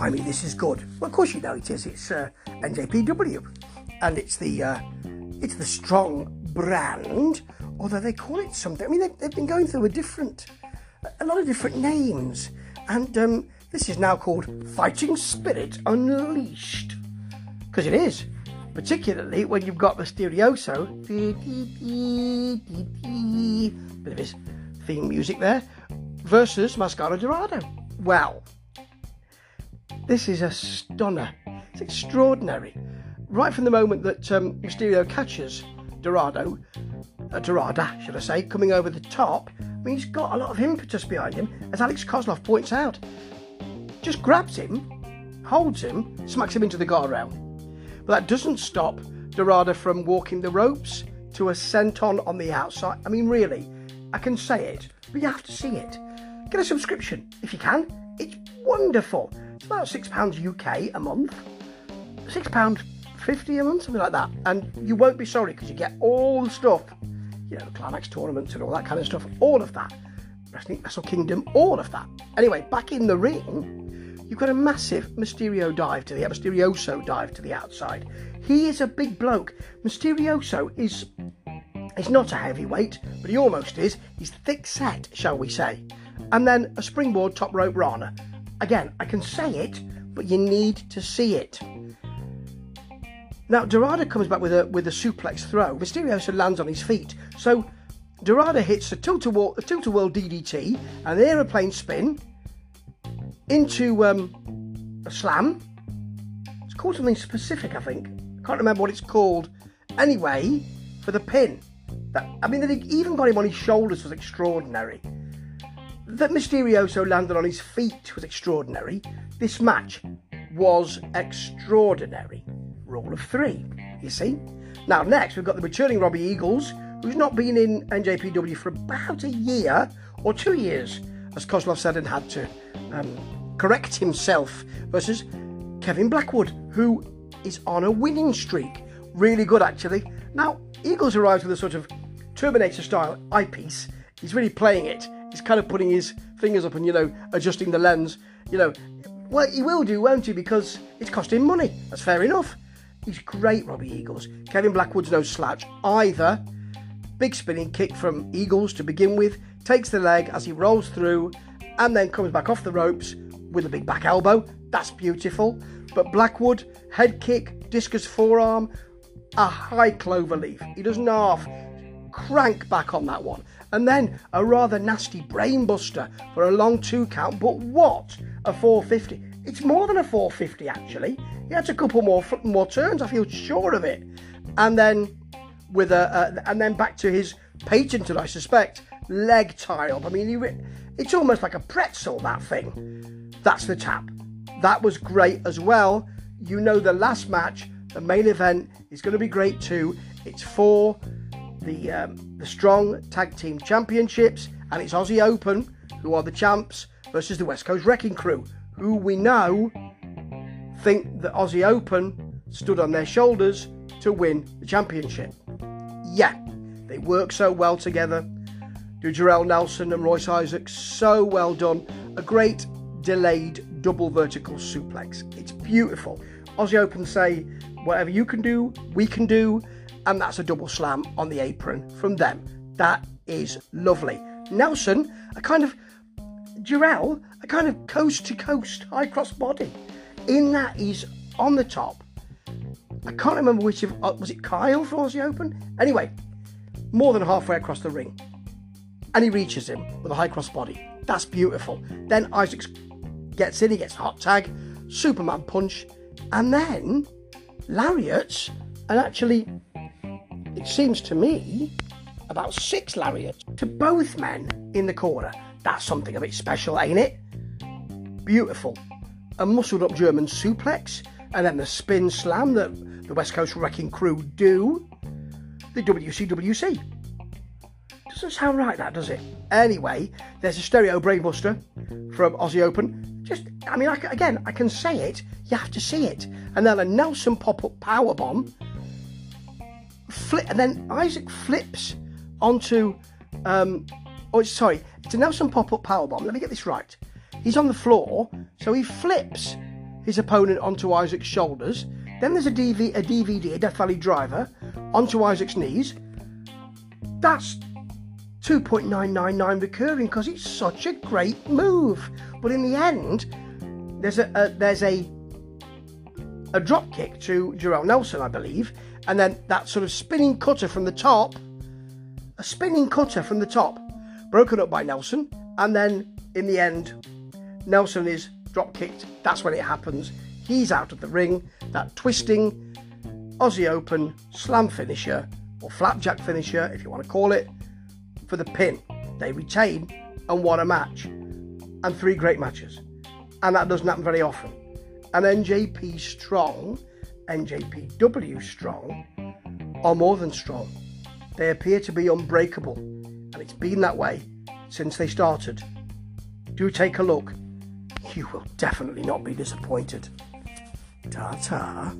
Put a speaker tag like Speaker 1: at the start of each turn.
Speaker 1: blimey, this is good. Well, of course you know it is. It's uh, NJPW, and it's the uh, it's the strong brand. Although they call it something. I mean, they've, they've been going through a different, a lot of different names, and um, this is now called Fighting Spirit Unleashed, because it is. Particularly when you've got Mysterioso, bit of his theme music there, versus Mascara Dorado. Well, this is a stunner. It's extraordinary. Right from the moment that um, Mysterio catches Dorado, uh, Dorada, should I say, coming over the top, I mean, he's got a lot of impetus behind him, as Alex Koslov points out. Just grabs him, holds him, smacks him into the guardrail. But that doesn't stop Dorada from walking the ropes to a senton on the outside. I mean, really, I can say it, but you have to see it. Get a subscription if you can. It's wonderful. About £6 UK a month. £6.50 a month, something like that. And you won't be sorry because you get all the stuff. You know, the Climax tournaments and all that kind of stuff. All of that. Wrestling Wrestle Kingdom, all of that. Anyway, back in the ring, you've got a massive Mysterio dive to the Mysterioso dive to the outside. He is a big bloke. Mysterioso is He's not a heavyweight, but he almost is. He's thick set, shall we say. And then a springboard top rope Rana. Again, I can say it, but you need to see it. Now, Dorada comes back with a with a suplex throw. Mysterioso lands on his feet. So Dorada hits a tilt-a-whirl, a tilt-a-whirl DDT, and an aeroplane spin into um, a slam. It's called something specific, I think. I can't remember what it's called. Anyway, for the pin. That, I mean, that he even got him on his shoulders was extraordinary. That Mysterioso landed on his feet was extraordinary. This match was extraordinary. Rule of three, you see. Now, next, we've got the returning Robbie Eagles, who's not been in NJPW for about a year or two years, as Koslov said, and had to um, correct himself, versus Kevin Blackwood, who is on a winning streak. Really good, actually. Now, Eagles arrives with a sort of Terminator style eyepiece. He's really playing it. He's kind of putting his fingers up and, you know, adjusting the lens. You know, well, he will do, won't he? Because it's costing money. That's fair enough. He's great, Robbie Eagles. Kevin Blackwood's no slouch either. Big spinning kick from Eagles to begin with, takes the leg as he rolls through, and then comes back off the ropes with a big back elbow. That's beautiful. But Blackwood, head kick, discus forearm, a high clover leaf. He doesn't half crank back on that one. And then a rather nasty brainbuster for a long two count. But what? A 450. It's more than a 450 actually. He had a couple more more turns. I feel sure of it. And then with a, and then back to his patented, I suspect, leg tie up. I mean, he, it's almost like a pretzel. That thing. That's the tap. That was great as well. You know, the last match, the main event, is going to be great too. It's for the um, the Strong Tag Team Championships, and it's Aussie Open, who are the champs, versus the West Coast Wrecking Crew, who we know think that Aussie Open stood on their shoulders to win the championship. Yeah, they work so well together. Do Jorel Nelson and Royce Isaacs so well done. A great delayed double vertical suplex. It's beautiful. Aussie Open say, whatever you can do, we can do and that's a double slam on the apron from them. That is lovely. Nelson, a kind of Jorel, a kind of coast to coast high cross body. In that he's on the top. I can't remember which of uh, was it Kyle from Aussie Open. Anyway, more than halfway across the ring, and he reaches him with a high cross body. That's beautiful. Then Isaacs gets in, he gets a hot tag, Superman punch, and then lariats, and actually it seems to me, about six lariats to both men in the corner. That's something a bit special, ain't it? Beautiful. A muscled up German suplex, and then the spin slam that the West Coast Wrecking Crew do. The WCWC. Doesn't sound right, that does it? Anyway, there's a stereo brainbuster from Aussie Open. Just, I mean, I, again, I can say it, you have to see it. And then a Nelson pop up power bomb flip, and then Isaac flips onto. Um, oh, sorry, it's a Nelson pop up power bomb. Let me get this right. He's on the floor, so he flips his opponent onto Isaac's shoulders. Then there's a, DV, a DVD, a Death Valley driver, onto Isaac's knees. That's 2.999 recurring because it's such a great move. But in the end, there's a, a there's a a drop kick to Jorel Nelson, I believe, and then that sort of spinning cutter from the top, a spinning cutter from the top, broken up by Nelson, and then in the end, Nelson is drop kicked. That's when it happens. He's out of the ring. That twisting Aussie Open slam finisher or flapjack finisher, if you want to call it, for the pin. They retain and won a match and three great matches. And that doesn't happen very often. And NJP Strong, NJPW Strong, are more than strong. They appear to be unbreakable, and it's been that way since they started. Do take a look. You will definitely not be disappointed. Ta ta.